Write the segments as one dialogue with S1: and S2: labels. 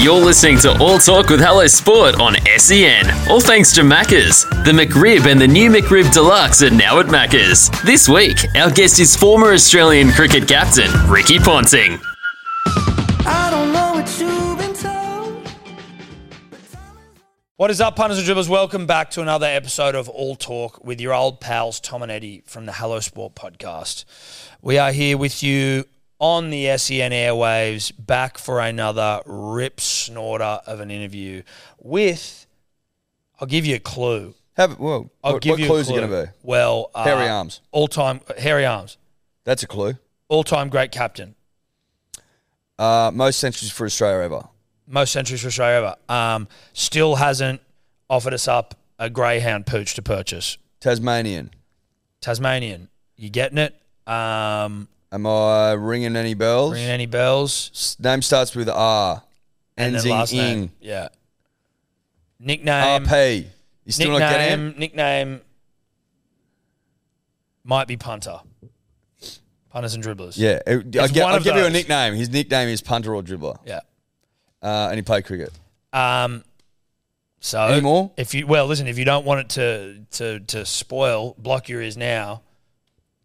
S1: You're listening to All Talk with Hello Sport on SEN. All thanks to Maccas. The McRib and the new McRib Deluxe are now at Maccas. This week, our guest is former Australian cricket captain, Ricky Ponting.
S2: What is up, punters and dribblers? Welcome back to another episode of All Talk with your old pals Tom and Eddy from the Hello Sport podcast. We are here with you on the SEN airwaves, back for another rip snorter of an interview with. I'll give you a clue.
S3: Have well.
S2: I'll
S3: what
S2: give
S3: what
S2: you
S3: clues
S2: a
S3: are
S2: clue.
S3: going to be?
S2: Well, uh,
S3: Hairy arms.
S2: all time hairy arms,
S3: That's a clue.
S2: all time great captain,
S3: Uh, most centuries for Australia ever.
S2: most centuries for Australia ever. Um, still hasn't offered us up a greyhound pooch to purchase.
S3: Tasmanian.
S2: Tasmanian, you getting it? Um,
S3: Am I ringing any bells?
S2: ringing any bells?
S3: S- Name starts with R.
S2: And
S3: Ends
S2: then
S3: in
S2: name.
S3: ing.
S2: Yeah. Nickname.
S3: RP. You still not getting it?
S2: nickname. Nickname. Might be punter. Punters and dribblers.
S3: Yeah. it- I'll,
S2: It's
S3: gi-
S2: one
S3: I'll
S2: of
S3: give you a
S2: those.
S3: nickname. His nickname is punter or dribbler.
S2: Yeah.
S3: Uh, and he played cricket.
S2: Um. So
S3: Any more?
S2: if you well listen, if you don't want it to to to spoil, block your ears now.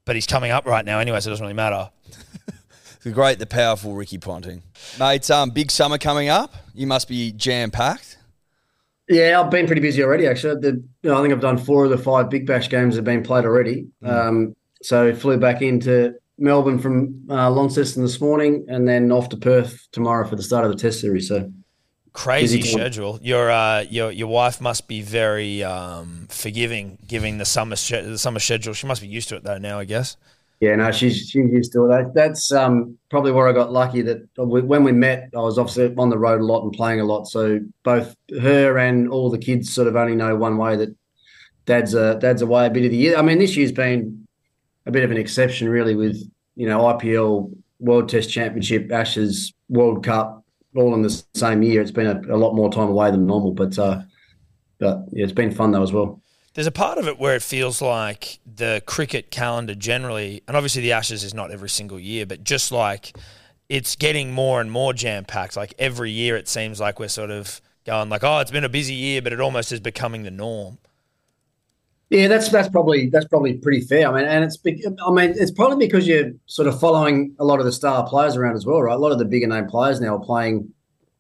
S2: But he's coming up right now anyway, so it doesn't really matter.
S3: The great, the powerful Ricky Ponting. Mate, um, big summer coming up. You must be jam packed.
S4: Yeah, I've been pretty busy already. Actually, the, you know, I think I've done four of the five Big Bash games that have been played already. Um, so flew back into Melbourne from uh, Launceston this morning, and then off to Perth tomorrow for the start of the Test series. So
S2: Crazy schedule. Your uh your your wife must be very um forgiving, giving the summer sch- the summer schedule. She must be used to it though now, I guess.
S4: yeah, no, she's she's used to it. That, that's um, probably where I got lucky. That we, when we met, I was obviously on the road a lot and playing a lot. So both her and all the kids sort of only know one way that dad's a dad's away a bit of the year. I mean, this year's been a bit of an exception, really, with you know IPL, World Test Championship, Ashes, World Cup, all in the same year. It's been a, a lot more time away than normal, but uh, but yeah, it's been fun though as well.
S2: There's a part of it where it feels like the cricket calendar generally, and obviously the Ashes is not every single year, but just like it's getting more and more jam packed. Like every year, it seems like we're sort of going like, oh, it's been a busy year, but it almost is becoming the norm.
S4: Yeah, that's that's probably that's probably pretty fair. I mean, and it's I mean it's probably because you're sort of following a lot of the star players around as well, right? A lot of the bigger name players now are playing,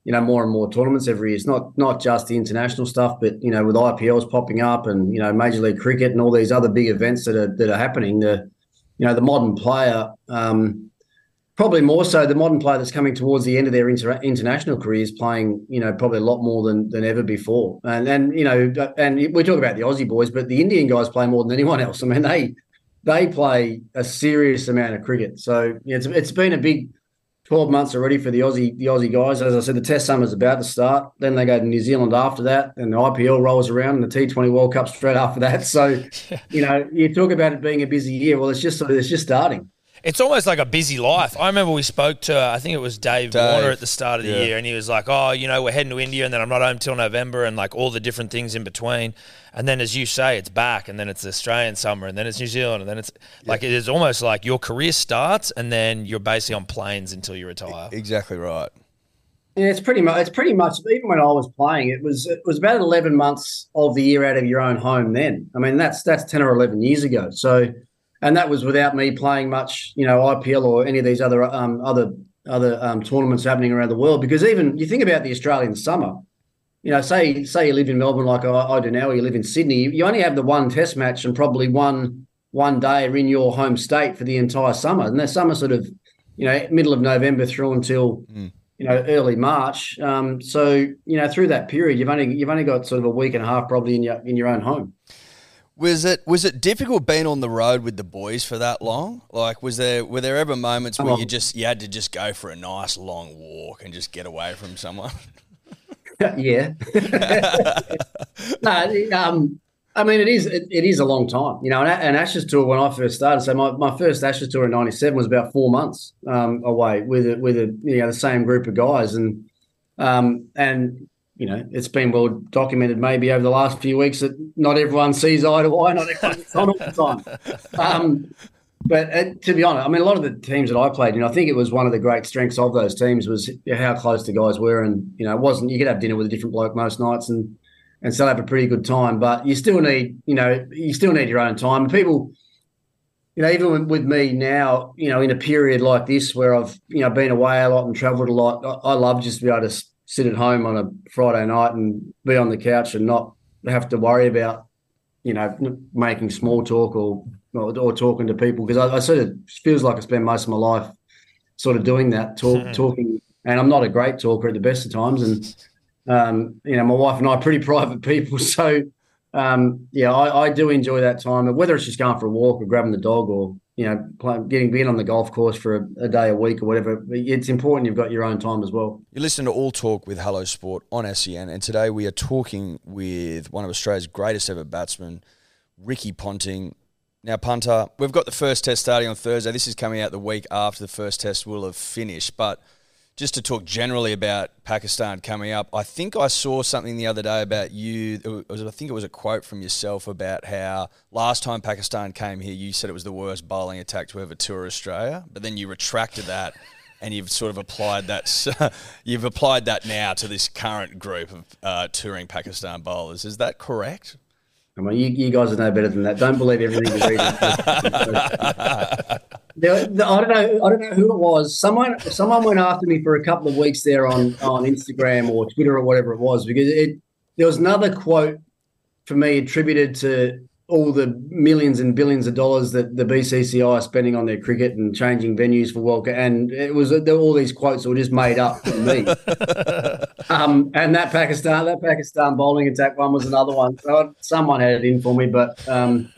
S4: you know, more and more tournaments every year. It's not not just the international stuff, but you know, with IPLs popping up and you know Major League Cricket and all these other big events that are that are happening, the you know the modern player, um, probably more so the modern player that's coming towards the end of their inter- international careers, playing you know probably a lot more than than ever before. And and you know, and we talk about the Aussie boys, but the Indian guys play more than anyone else. I mean, they they play a serious amount of cricket. So yeah, it's it's been a big. 12 months already for the Aussie the Aussie guys. As I said, the Test summer's about to start. Then they go to New Zealand after that, and the IPL rolls around, and the T20 World Cup straight after that. So, you know, you talk about it being a busy year. Well, it's just sort of it's just starting.
S2: It's almost like a busy life. I remember we spoke to, I think it was Dave,
S3: Dave,
S2: Warner at the start of the
S3: yeah.
S2: year, and he was like, "Oh, you know, we're heading to India, and then I'm not home till November, and like all the different things in between." And then, as you say, it's back, and then it's Australian summer, and then it's New Zealand, and then it's like it is almost like your career starts, and then you're basically on planes until you retire.
S3: Exactly right.
S4: Yeah, it's pretty much. It's pretty much. Even when I was playing, it was it was about eleven months of the year out of your own home. Then, I mean, that's that's ten or eleven years ago. So, and that was without me playing much, you know, IPL or any of these other um, other other um, tournaments happening around the world. Because even you think about the Australian summer, you know, say say you live in Melbourne like I, I do now, or you live in Sydney, you, you only have the one Test match and probably one one day in your home state for the entire summer, and that summer sort of, you know, middle of November through until you know early March. Um, so you know through that period, you've only you've only got sort of a week and a half probably in your in your own home.
S3: Was it was it difficult being on the road with the boys for that long? Like, was there were there ever moments where
S4: Um,
S3: you just you had to just go for a nice long walk and just get away from someone?
S4: yeah, no, um, I mean, it is it, it is a long time, you know. An, an Ashes tour when I first started, so my, my first Ashes tour in '97 was about four months um, away with a, with a you know the same group of guys, and um, and you know it's been well documented maybe over the last few weeks that not everyone sees eye to eye, not everyone's on all the time. Um, but uh, to be honest, I mean, a lot of the teams that I played, you know, I think it was one of the great strengths of those teams was how close the guys were, and you know, it wasn't you could have dinner with a different bloke most nights, and and still have a pretty good time. But you still need, you know, you still need your own time. People, you know, even with me now, you know, in a period like this where I've, you know, been away a lot and travelled a lot, I, I love just to be able to sit at home on a Friday night and be on the couch and not have to worry about, you know, making small talk or or, or talking to people because I, I, sort of feels like I spend most of my life sort of doing that, talk, talking. And I'm not a great talker at the best of times, and um, you know, my wife and I are pretty private people, so um, yeah, I, I, do enjoy that time. Whether it's just going for a walk or grabbing the dog, or you know, getting being on the golf course for a, a, day a week or whatever, it's important you've got your own time as well.
S3: You listen to All Talk with Hello Sport on SEN, and today we are talking with one of Australia's greatest ever batsmen, Ricky Ponting. Now, punter, we've got the first test starting on Thursday. This is coming out the week after the first test will have finished, but just to talk generally about Pakistan coming up, I think I saw something the other day about you. Was, I think it was a quote from yourself about how last time Pakistan came here, you said it was the worst bowling attack to ever tour Australia, but then you retracted that. and you've sort of applied that. you've applied that now to this current group of uh, touring Pakistan bowlers. Is that correct?
S4: I mean, you, you guys no better than that. Don't believe everything you read. I don't know. I don't know who it was. Someone, someone went after me for a couple of weeks there on on Instagram or Twitter or whatever it was because it. There was another quote for me attributed to all the millions and billions of dollars that the BCCI are spending on their cricket and changing venues for World Cup, and it was all these quotes that were just made up for me. um, and that Pakistan, that Pakistan bowling attack one was another one. So someone had it in for me, but um,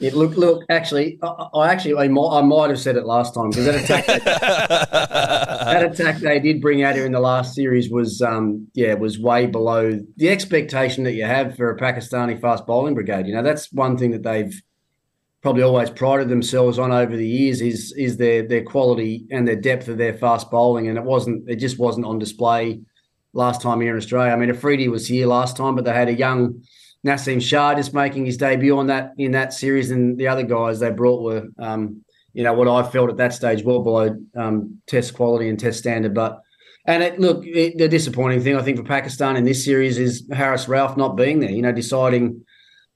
S4: it look, look. Actually, I, I actually I might, I might, have said it last time because that attack, that attack they did bring out here in the last series was, um, yeah, was way below the expectation that you have for a Pakistani fast bowling brigade. You know, that's one thing that they've probably always prided themselves on over the years is is their their quality and their depth of their fast bowling, and it wasn't, it just wasn't on display last time here in Australia. I mean, Afridi was here last time, but they had a young Naseem Shah just making his debut on that in that series, and the other guys they brought were, um, you know, what I felt at that stage well below um, Test quality and Test standard. But and it, look, it, the disappointing thing I think for Pakistan in this series is Haris Rauf not being there. You know, deciding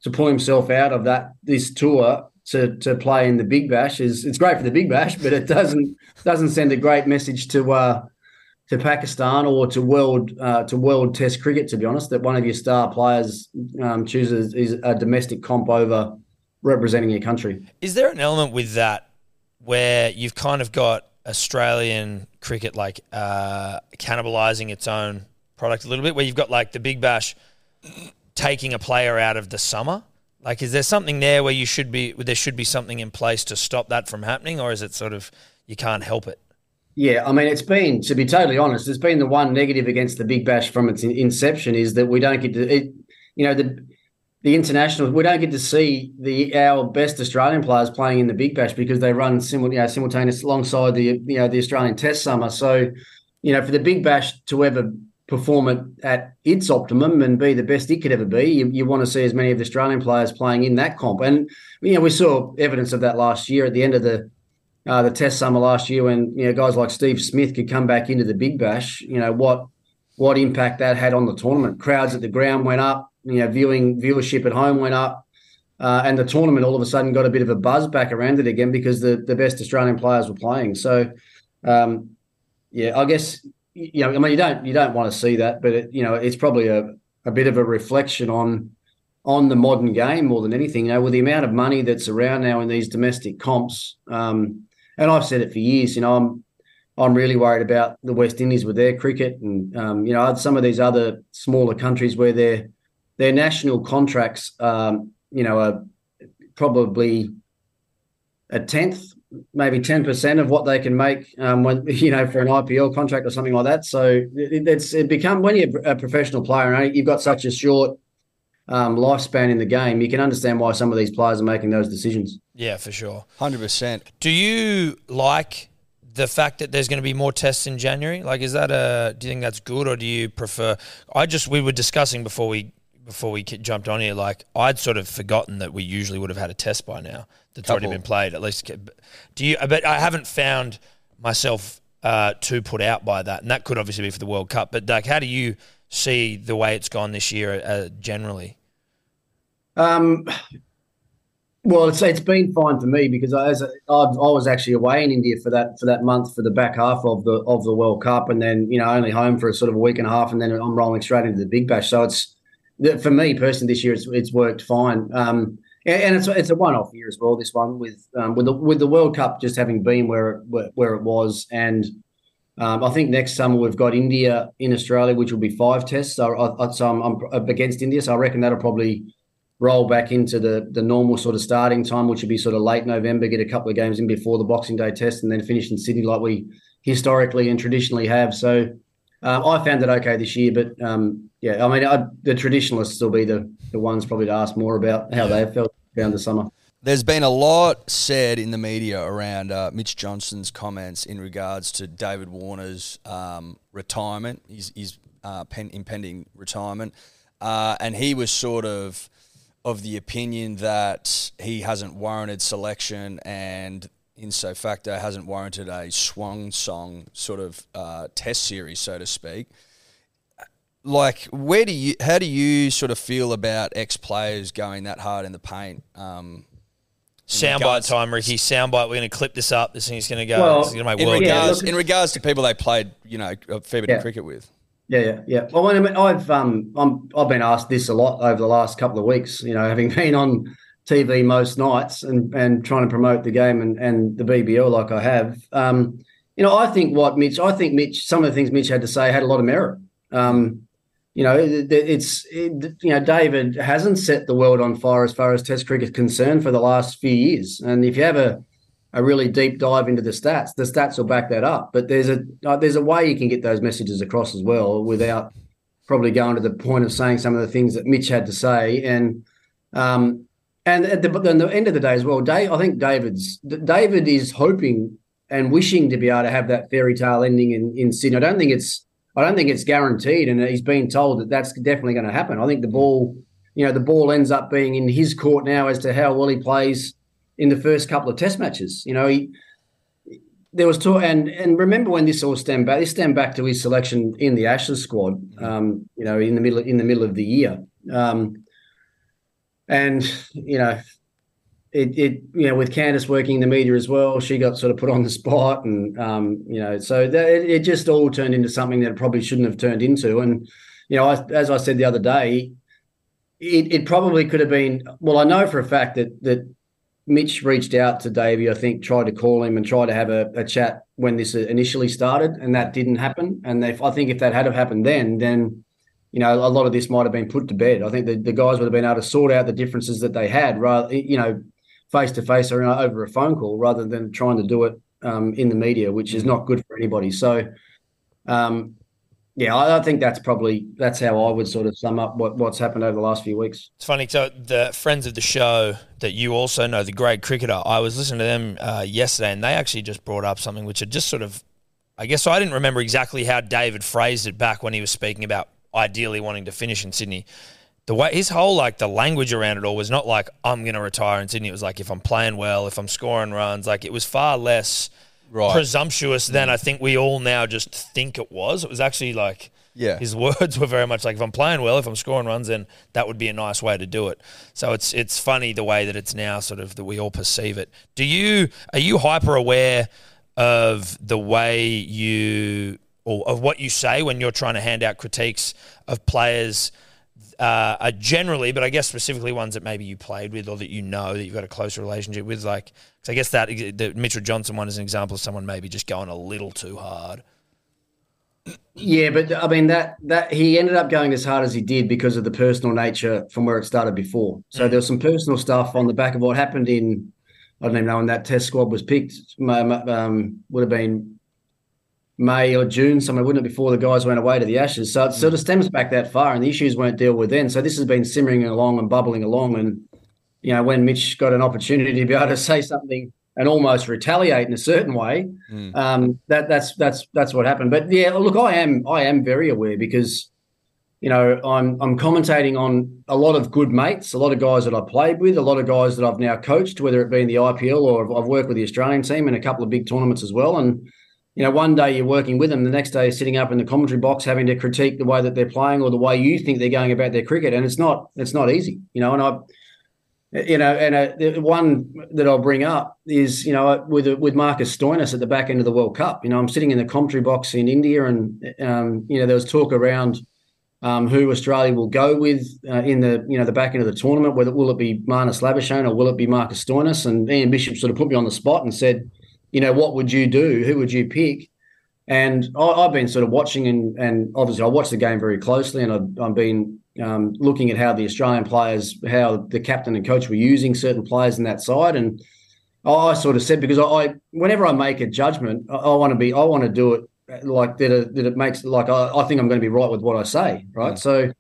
S4: to pull himself out of that this tour to to play in the Big Bash is it's great for the Big Bash, but it doesn't doesn't send a great message to. Uh, to Pakistan or to world uh, to world Test cricket. To be honest, that one of your star players um, chooses is a domestic comp over representing your country.
S2: Is there an element with that where you've kind of got Australian cricket like uh, cannibalizing its own product a little bit, where you've got like the Big Bash taking a player out of the summer? Like, is there something there where you should be? There should be something in place to stop that from happening, or is it sort of you can't help it?
S4: Yeah, I mean, it's been to be totally honest, it's been the one negative against the Big Bash from its inception is that we don't get to, it, you know, the the international we don't get to see the our best Australian players playing in the Big Bash because they run simul, you know, simultaneous alongside the you know the Australian Test summer. So, you know, for the Big Bash to ever perform it at its optimum and be the best it could ever be, you, you want to see as many of the Australian players playing in that comp. And you know, we saw evidence of that last year at the end of the uh, the Test summer last year when you know guys like Steve Smith could come back into the Big Bash. You know what what impact that had on the tournament. Crowds at the ground went up. You know, viewing viewership at home went up. Uh, and the tournament all of a sudden got a bit of a buzz back around it again because the, the best Australian players were playing. So, um, yeah, I guess you know, I mean, you don't you don't want to see that, but it, you know, it's probably a, a bit of a reflection on on the modern game more than anything. You know, with the amount of money that's around now in these domestic comps, um, and I've said it for years. You know, I'm I'm really worried about the West Indies with their cricket, and um, you know, some of these other smaller countries where their their national contracts, um, you know, are probably a tenth, maybe ten percent of what they can make um, when you know for an IPL contract or something like that. So it, it's it become when you're a professional player and you've got such a short um, lifespan in the game, you can understand why some of these players are making those decisions.
S2: Yeah, for sure.
S3: Hundred percent.
S2: Do you like the fact that there's going to be more tests in January? Like, is that a? Do you think that's good, or do you prefer? I just we were discussing before we before we jumped on here. Like, I'd sort of forgotten that we usually would have had a test by now that's already been played. At least, do you? But I haven't found myself uh, too put out by that, and that could obviously be for the World Cup. But like, how do you see the way it's gone this year uh, generally?
S4: Um, well, it's it's been fine for me because I, as I, I was actually away in India for that for that month for the back half of the of the World Cup, and then you know only home for a sort of a week and a half, and then I'm rolling straight into the Big Bash. So it's for me personally this year it's it's worked fine. Um, and it's it's a one off year as well. This one with um, with the with the World Cup just having been where it, where, it was, and um, I think next summer we've got India in Australia, which will be five tests. So, I, so I'm, I'm against India, so I reckon that'll probably roll back into the the normal sort of starting time, which would be sort of late November, get a couple of games in before the Boxing Day test, and then finish in Sydney like we historically and traditionally have. So um, I found it okay this year, but um, yeah, I mean I, the traditionalists will be the the ones probably to ask more about how they felt around the summer.
S3: There's been a lot said in the media around uh, Mitch Johnson's comments in regards to David Warner's um, retirement, his, his uh, pen, impending retirement, uh, and he was sort of of the opinion that he hasn't warranted selection and in so facto hasn't warranted a swan song sort of uh, test series, so to speak. Like, where do you, how do you sort of feel about ex players going that hard in the paint? Um,
S2: Soundbite time, Ricky. Soundbite. We're going to clip this up. This thing's going to go.
S4: Well,
S2: this is going to make
S3: in
S2: world
S4: yeah,
S3: regards,
S4: look-
S3: in regards to people they played, you know, a fair bit
S4: Yeah.
S3: of cricket with.
S4: Yeah, yeah, yeah. Well, I mean, I've um, I'm I've been asked this a lot over the last couple of weeks. You know, having been on TV most nights and and trying to promote the game and and the BBL like I have. Um, you know, I think what Mitch, I think Mitch, some of the things Mitch had to say had a lot of merit. Um, you know, it, it's it, you know David hasn't set the world on fire as far as Test cricket is concerned for the last few years, and if you have a a really deep dive into the stats, the stats will back that up. But there's a uh, there's a way you can get those messages across as well without probably going to the point of saying some of the things that Mitch had to say. And um, and at the, at the end of the day as well, Dave, I think David's David is hoping and wishing to be able to have that fairy tale ending in, in Sydney. I don't think it's I don't think it's guaranteed, and he's been told that that's definitely going to happen. I think the ball, you know, the ball ends up being in his court now as to how well he plays in the first couple of Test matches. You know, he there was talk, and and remember when this all stemmed back. This stemmed back to his selection in the Ashes squad. Um, you know, in the middle in the middle of the year, um, and you know, it it you know with Candice working in the media as well, she got sort of put on the spot, and um, you know, so that, it, it just all turned into something that it probably shouldn't have turned into. And you know, I, as I said the other day, it, it probably could have been. Well, I know for a fact that that Mitch reached out to Davey, I think, tried to call him and tried to have a, a chat when this initially started, and that didn't happen. And if, I think if that had have happened then, then you know a lot of this might have been put to bed. I think the, the guys would have been able to sort out the differences that they had, rather you know, face to face or over a phone call, rather than trying to do it um, in the media, which is not good for anybody. So, um, yeah, I, I think that's probably that's how I would sort of sum up what, what's happened over the last few weeks.
S2: It's funny. So the friends of the show that you also know, the great cricketer, I was listening to them uh, yesterday, and they actually just brought up something which had just sort of, I guess I didn't remember exactly how David phrased it back when he was speaking about ideally wanting to finish in Sydney. The way his whole like the language around it all was not like I'm going to retire in Sydney. It was like if I'm playing well, if I'm scoring runs, like it was far less
S3: Right.
S2: presumptuous than I think we all now just think it was. It was actually like
S3: Yeah.
S2: his words were very much like if I'm playing well, if I'm scoring runs, then that would be a nice way to do it. So it's it's funny the way that it's now sort of that we all perceive it. Do you are you hyper aware of the way you or of what you say when you're trying to hand out critiques of players? Uh, are generally, but I guess specifically ones that maybe you played with or that you know that you've got a close relationship with. Like, 'cause I guess that the Mitchell Johnson one is an example of someone maybe just going a little too hard.
S4: Yeah, but I mean that that he ended up going as hard as he did because of the personal nature from where it started before. So there was some personal stuff on the back of what happened in I don't even know when that test squad was picked. Um, would have been May or June, somewhere, wouldn't it, before the guys went away to the Ashes? So it sort of stems back that far, and the issues weren't dealt with then. So this has been simmering along and bubbling along. And, you know, when Mitch got an opportunity to be able to say something and almost retaliate in a certain way, mm. um, that that's that's that's what happened. But yeah, look, I am I am very aware because you know, I'm I'm commentating on a lot of good mates, a lot of guys that I played with, a lot of guys that I've now coached, whether it be in the IPL or I've worked with the Australian team in a couple of big tournaments as well. And you know, one day you're working with them, the next day you're sitting up in the commentary box having to critique the way that they're playing or the way you think they're going about their cricket, and it's not it's not easy, you know. And I, you know, and uh, one that I'll bring up is you know with with Marcus Stoinis at the back end of the World Cup. You know, I'm sitting in the commentary box in India, and um, you know there was talk around um, who Australia will go with uh, in the you know the back end of the tournament. Whether will it be Marnus Labuschagne or will it be Marcus Stoinis? And Ian Bishop sort of put me on the spot and said, you know, what would you do? Who would you pick? And I, have been sort of watching and and obviously I watched the game very closely, and I've, I've been um, looking at how the Australian players, how the captain and coach were using certain players in that side, and I sort of said because I, I whenever I make a judgment, I, I want to be I want to do it like that it, that it makes like I, I think I'm going to be right with what I say, right? Mm. So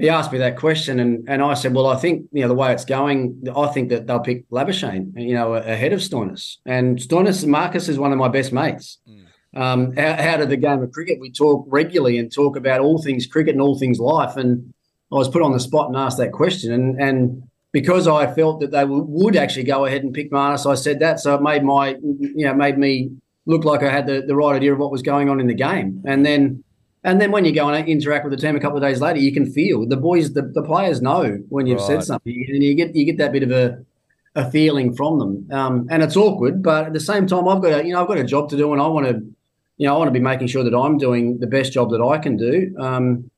S4: he asked me that question, and and I said, well, I think you know the way it's going, I think that they'll pick Labuschagne, you know, ahead of Stoinis, and Stoinis Marcus is one of my best mates. Mm. Um, out, of the game of cricket, we talk regularly and talk about all things cricket and all things life, and I was put on the spot and asked that question, and and because I felt that they w- would actually go ahead and pick Marnus, I said that, so it made my you know made me look like I had the, the right idea of what was going on in the game. And then and then when you go and interact with the team a couple of days later, you can feel the boys, the, the players know when you've right. said something, and you get you get that bit of a a feeling from them. Um, and it's awkward, but at the same time, I've got a, you know I've got a job to do, and I want to you know I want to be making sure that I'm doing the best job that I can do. Um,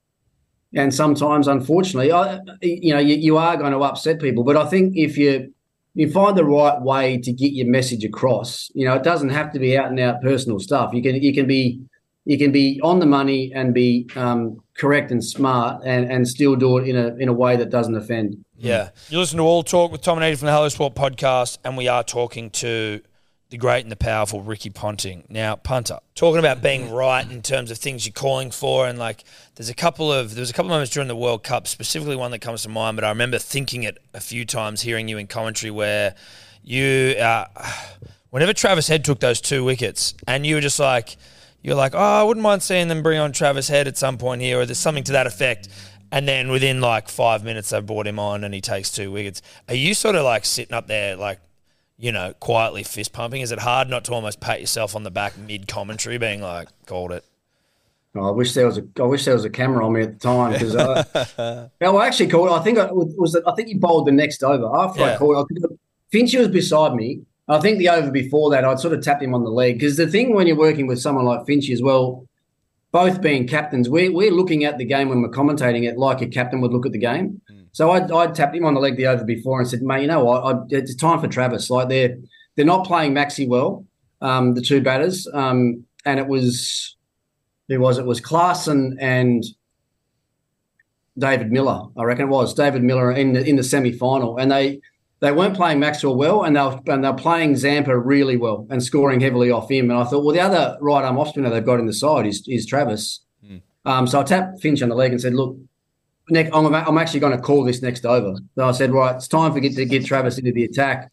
S4: and sometimes, unfortunately, I, you know you, you are going to upset people. But I think if you you find the right way to get your message across. You know, it doesn't have to be out and out personal stuff. You can you can be you can be on the money and be um, correct and smart and, and still do it in a in a way that doesn't offend.
S2: Yeah, you listen to All Talk with Tom and Eddy from the Hello Sport podcast, and we are talking to the great and the powerful Ricky Ponting. Now, punter, talking about being right in terms of things you're calling for, and like there's a couple of there was a couple of moments during the World Cup, specifically one that comes to mind, but I remember thinking it a few times, hearing you in commentary where you, uh, whenever Travis Head took those two wickets, and you were just like, you're like, oh, I wouldn't mind seeing them bring on Travis Head at some point here, or there's something to that effect. And then within like five minutes, they brought him on and he takes two wickets. Are you sort of like sitting up there, like you know, quietly fist pumping? Is it hard not to almost pat yourself on the back mid commentary, being like, "Called it"?
S4: Oh, I wish there was a. I wish there was a camera on me at the time because. No, I actually called. I think it was. I think he bowled the next over after yeah. I called. I Finchie was beside me. I think the over before that, I'd sort of tapped him on the leg because the thing when you're working with someone like Finchie as well, both being captains, we're, we're looking at the game when we're commentating it like a captain would look at the game. Mm. So I I tapped him on the leg the over before and said, mate, you know what? I, it's time for Travis. Like they're they're not playing Maxi well, um, the two batters, um, and it was who was it? was Klaasen and David Miller. I reckon it was David Miller in the in the semi final, and they they weren't playing Maxwell well, and they were, and they're playing Zampa really well and scoring heavily off him. And I thought, well, the other right arm off spinner they've got in the side is is Travis. Mm. Um, so I tapped Finch on the leg and said, look, Nick, I'm, I'm actually going to call this next over. So I said, right, it's time for get to get Travis into the attack.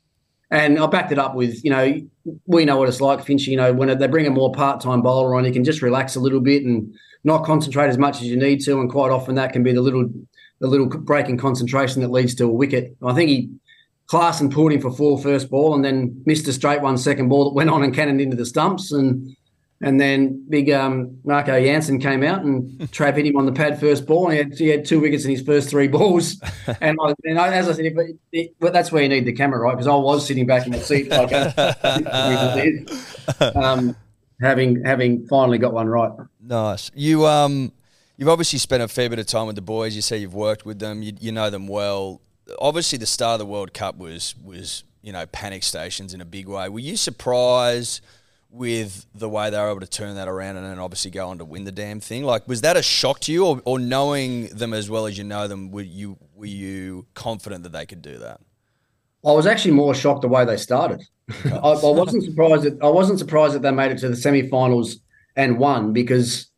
S4: And I backed it up with, you know, we know what it's like, Finch. You know, when they bring a more part-time bowler on, you can just relax a little bit and not concentrate as much as you need to. And quite often that can be the little, the little break in concentration that leads to a wicket. I think he, Klaasen pulled him for four first ball and then missed a straight one second ball that went on and cannoned into the stumps. And and then big um, Marco Jansen came out and Trav hit him on the pad first ball. And he had, he had two wickets in his first three balls. and, I, and I, as I said, it, it, but that's where you need the camera, right? Because I was sitting back in the seat, like, um, having having finally got one right.
S3: Nice. You um, you've obviously spent a fair bit of time with the boys. You say you've worked with them. You, you know them well. Obviously, the start of the World Cup was was you know panic stations in a big way. Were you surprised? with the way they were able to turn that around and then obviously go on to win the damn thing? Like, was that a shock to you, or, or knowing them as well as you know them, were you were you confident that they could do that?
S4: I was actually more shocked the way they started. I, I, wasn't surprised that I wasn't surprised that they made it to the semi-finals and won because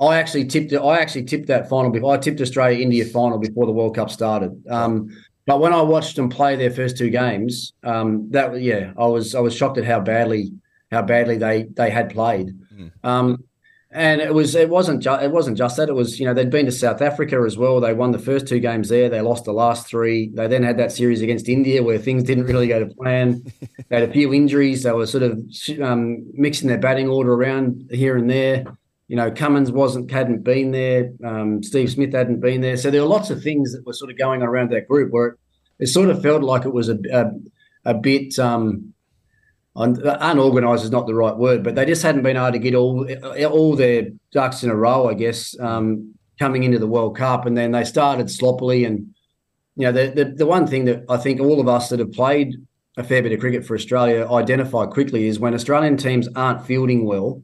S4: I actually tipped. I actually tipped that final. Before, I tipped Australia India final before the World Cup started. Um, but when I watched them play their first two games, um, that yeah, I was I was shocked at how badly how badly they they had played. Mm. Um, and it was it wasn't just it wasn't just that it was you know they'd been to South Africa as well. They won the first two games there. They lost the last three. They then had that series against India where things didn't really go to plan. they had a few injuries. They were sort of um, mixing their batting order around here and there. You know, Cummins wasn't hadn't been there. Um, Steve Smith hadn't been there. So there were lots of things that were sort of going on around that group where it, it sort of felt like it was a a, a bit. Um, unorganised is not the right word, but they just hadn't been able to get all all their ducks in a row, I guess, um, coming into the World Cup, and then they started sloppily. And you know, the, the, the one thing that I think all of us that have played a fair bit of cricket for Australia identify quickly is when Australian teams aren't fielding well,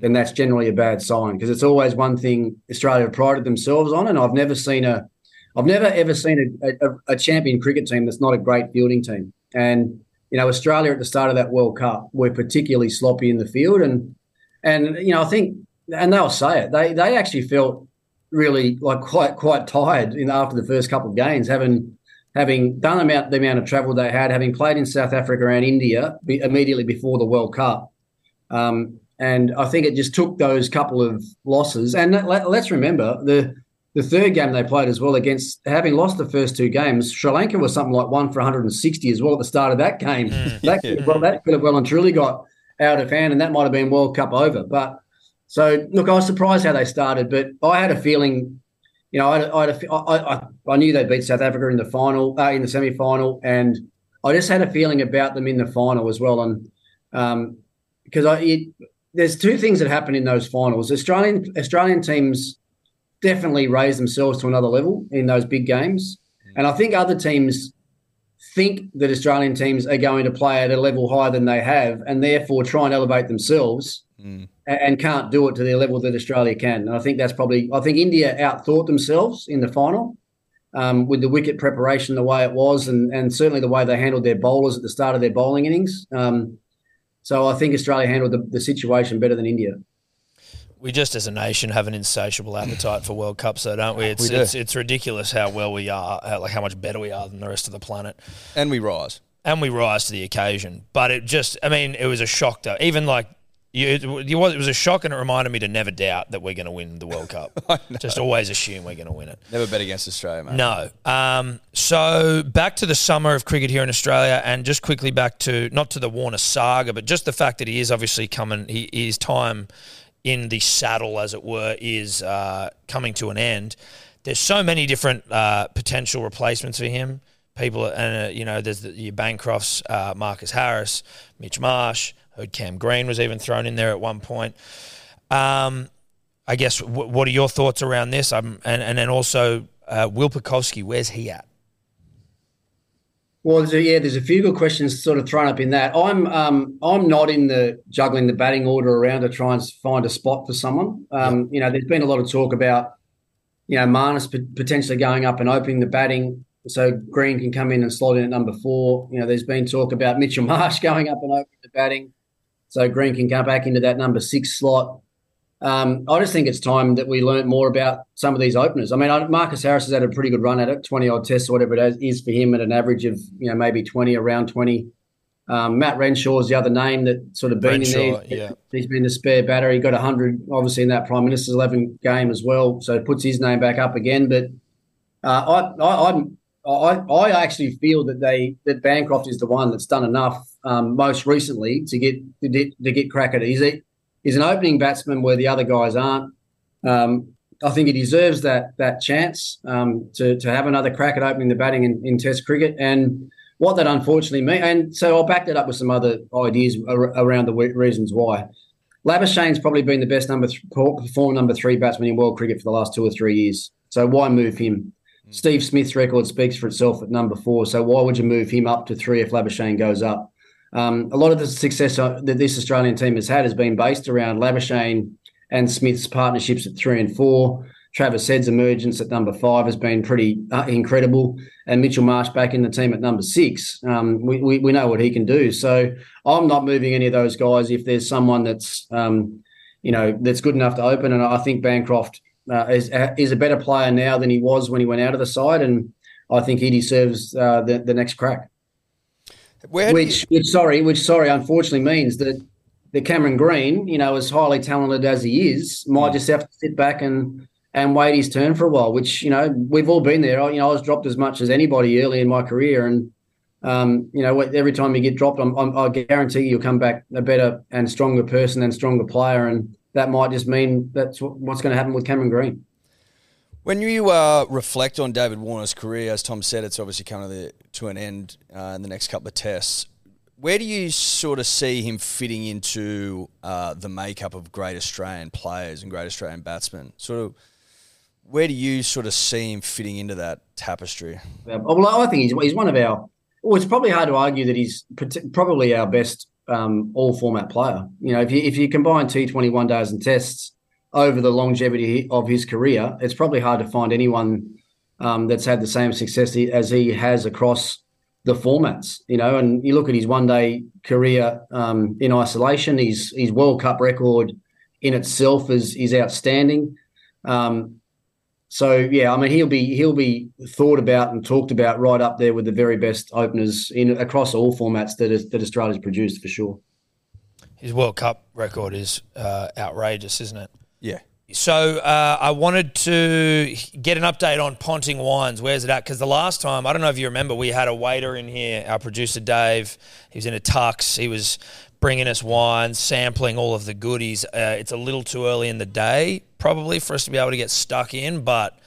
S4: then that's generally a bad sign because it's always one thing Australia prided themselves on, and I've never seen a, I've never ever seen a, a, a champion cricket team that's not a great fielding team, and you know, Australia at the start of that World Cup were particularly sloppy in the field, and and you know, I think, and they'll say it, they they actually felt really like quite quite tired in after the first couple of games, having having done amount the amount of travel they had, having played in South Africa and India be, immediately before the World Cup. Um, and I think it just took those couple of losses. And let, us remember the the third game they played as well against having lost the first two games, Sri Lanka was something like one for 160 as well at the start of that game. Mm. That could, well, that could have well and truly got out of hand, and that might have been World Cup over. But so look, I was surprised how they started, but I had a feeling, you know, I, I, I, I knew they'd beat South Africa in the final, uh, in the semi final, and I just had a feeling about them in the final as well. And because um, I, it, there's two things that happen in those finals. Australian Australian teams definitely raise themselves to another level in those big games. And I think other teams think that Australian teams are going to play at a level higher than they have, and therefore try and elevate themselves, mm. and can't do it to the level that Australia can. And I think that's probably. I think India outthought themselves in the final. Um, with the wicket preparation the way it was, and, and certainly the way they handled their bowlers at the start of their bowling innings. Um, so I think Australia handled the, the situation better than India
S2: we just as a nation have an insatiable appetite for World Cups, though, don't we? It's we do. it's, it's ridiculous how well we are, how, like how much better we are than the rest of the planet,
S3: and we rise,
S2: and we rise to the occasion. But it just, I mean, it was a shock though. Even like you, it, was, it was a shock, and it reminded me to never doubt that we're going to win the World Cup. Just always assume we're going to win it.
S3: Never bet against Australia, mate.
S2: No. Um, so back to the summer of cricket here in Australia, and just quickly back to not to the Warner saga, but just the fact that he is obviously coming. He, his time in the saddle, as it were, is uh, coming to an end. There's so many different uh, potential replacements for him. People, and uh, you know, there's the, your Bancrofts, uh, Marcus Harris, Mitch Marsh. Heard Cam Green was even thrown in there at one point. Um, I guess w- what are your thoughts around this? Um, and and then also uh, Will Pucovski, where's he at?
S4: Well, there's a, yeah, there's a few good questions sort of thrown up in that. I'm um, I'm not in the juggling the batting order around to try and find a spot for someone. Um, you know, there's been a lot of talk about you know Marnus potentially going up and opening the batting so Green can come in and slot in at number four. You know, there's been talk about Mitchell Marsh going up and opening the batting so Green can come back into that number six slot. Um, I just think it's time that we learn more about some of these openers. I mean, Marcus Harris has had a pretty good run at it, 20 odd tests or whatever it is for him at an average of, you know, maybe 20, around 20. Um, Matt Renshaw is the other name that sort of been Renshaw, in there. Yeah. He's been the spare batter. He got 100, obviously, in that Prime Minister's 11 game as well. So it puts his name back up again. But uh, I, I, I, I actually feel that they that Bancroft is the one that's done enough um, most recently to get to get, to get crack at it. He's a, he's an opening batsman where the other guys aren't. Um, I think he deserves that that chance um, to to have another crack at opening the batting in, in Test cricket. And what that unfortunately means, and so I'll back that up with some other ideas ar- around the reasons why. Labuschagne's probably been the best number th- perform number three batsman in world cricket for the last two or three years. So why move him? Mm. Steve Smith's record speaks for itself at number four. So why would you move him up to three if Labuschagne goes up? Um, a lot of the success uh, that this Australian team has had has been based around Labuschagne and Smith's partnerships at three and four. Travis Head's emergence at number five has been pretty uh, incredible, and Mitchell Marsh back in the team at number six. Um, we, we, we know what he can do. So I'm not moving any of those guys if there's someone that's um, you know, that's good enough to open. And I think Bancroft uh, is is a better player now than he was when he went out of the side, and I think he deserves uh, the the next crack. Which, you- which, sorry, which sorry, unfortunately means that the Cameron Green, you know, as highly talented as he is, might just have to sit back and and wait his turn for a while. Which you know, we've all been there. You know, I was dropped as much as anybody early in my career, and um, you know, every time you get dropped, I'm, I'm, i guarantee you'll come back a better and stronger person and stronger player, and that might just mean that's what's going to happen with Cameron Green.
S3: When you uh, reflect on David Warner's career, as Tom said, it's obviously coming to, the, to an end uh, in the next couple of tests. Where do you sort of see him fitting into uh, the makeup of great Australian players and great Australian batsmen? Sort of, where do you sort of see him fitting into that tapestry?
S4: Well, I think he's, he's one of our well, it's probably hard to argue that he's probably our best um, all format player. You know, if you if you combine T Twenty One days and tests over the longevity of his career, it's probably hard to find anyone um, that's had the same success as he has across the formats. You know, and you look at his one day career um, in isolation, his his World Cup record in itself is is outstanding. Um, so yeah, I mean he'll be he'll be thought about and talked about right up there with the very best openers in across all formats that is, that Australia's produced for sure.
S2: His World Cup record is uh, outrageous, isn't it?
S3: Yeah.
S2: So uh, I wanted to get an update on Ponting Wines. Where's it at? Because the last time, I don't know if you remember, we had a waiter in here, our producer Dave. He was in a tux. He was bringing us wines, sampling all of the goodies. Uh, it's a little too early in the day, probably, for us to be able to get stuck in, but.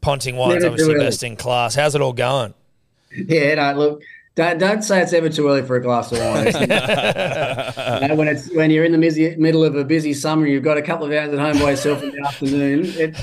S2: Ponting Wine's obviously best in class. How's it all going?
S4: Yeah, no, look, don't, don't say it's ever too early for a glass of wine. you know, when it's when you're in the busy, middle of a busy summer, you've got a couple of hours at home by yourself in the afternoon. It,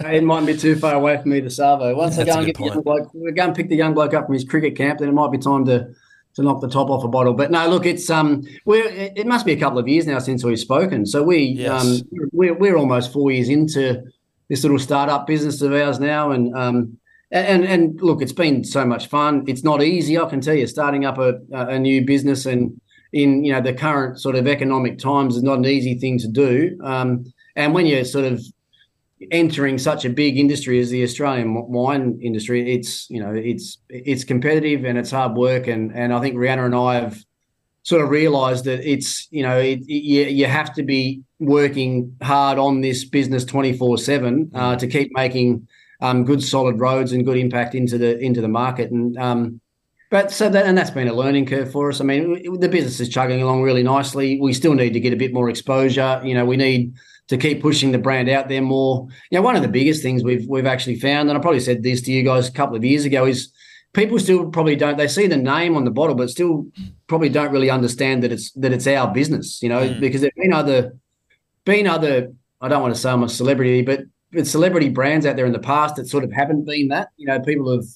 S4: it might be too far away for me to savo. Once That's I go and get the young bloke, we go and pick the young bloke up from his cricket camp, then it might be time to to knock the top off a bottle. But no, look, it's um, we're it must be a couple of years now since we've spoken. So we yes. um, we're we're almost four years into this little startup business of ours now, and um, and and look, it's been so much fun. It's not easy, I can tell you, starting up a a new business and in you know the current sort of economic times is not an easy thing to do. Um, and when you're sort of entering such a big industry as the Australian wine industry, it's you know it's it's competitive and it's hard work, and and I think Rianna and I have sort of realised that it's you know it, it, you you have to be working hard on this business twenty four seven uh, mm. to keep making um, good solid roads and good impact into the into the market and. Um, but so that and that's been a learning curve for us. I mean, the business is chugging along really nicely. We still need to get a bit more exposure. You know, we need to keep pushing the brand out there more. You know, one of the biggest things we've we've actually found, and I probably said this to you guys a couple of years ago, is people still probably don't. They see the name on the bottle, but still probably don't really understand that it's that it's our business. You know, mm. because there've been other been other. I don't want to say I'm a celebrity, but celebrity brands out there in the past that sort of haven't been that. You know, people have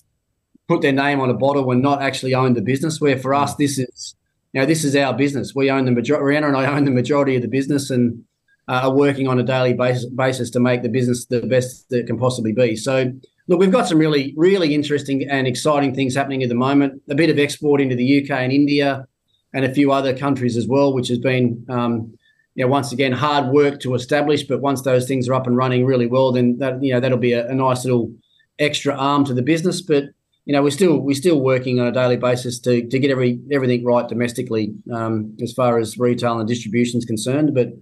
S4: put their name on a bottle and not actually owned the business. Where for us, this is you know this is our business. We own the majority. Rianna and I own the majority of the business, and uh, are working on a daily basis, basis to make the business the best that it can possibly be. So, look, we've got some really, really interesting and exciting things happening at the moment. A bit of export into the UK and India, and a few other countries as well, which has been, um, you know, once again hard work to establish. But once those things are up and running really well, then that you know that'll be a, a nice little extra arm to the business. But you know, we're still we're still working on a daily basis to to get every everything right domestically um, as far as retail and distribution is concerned. But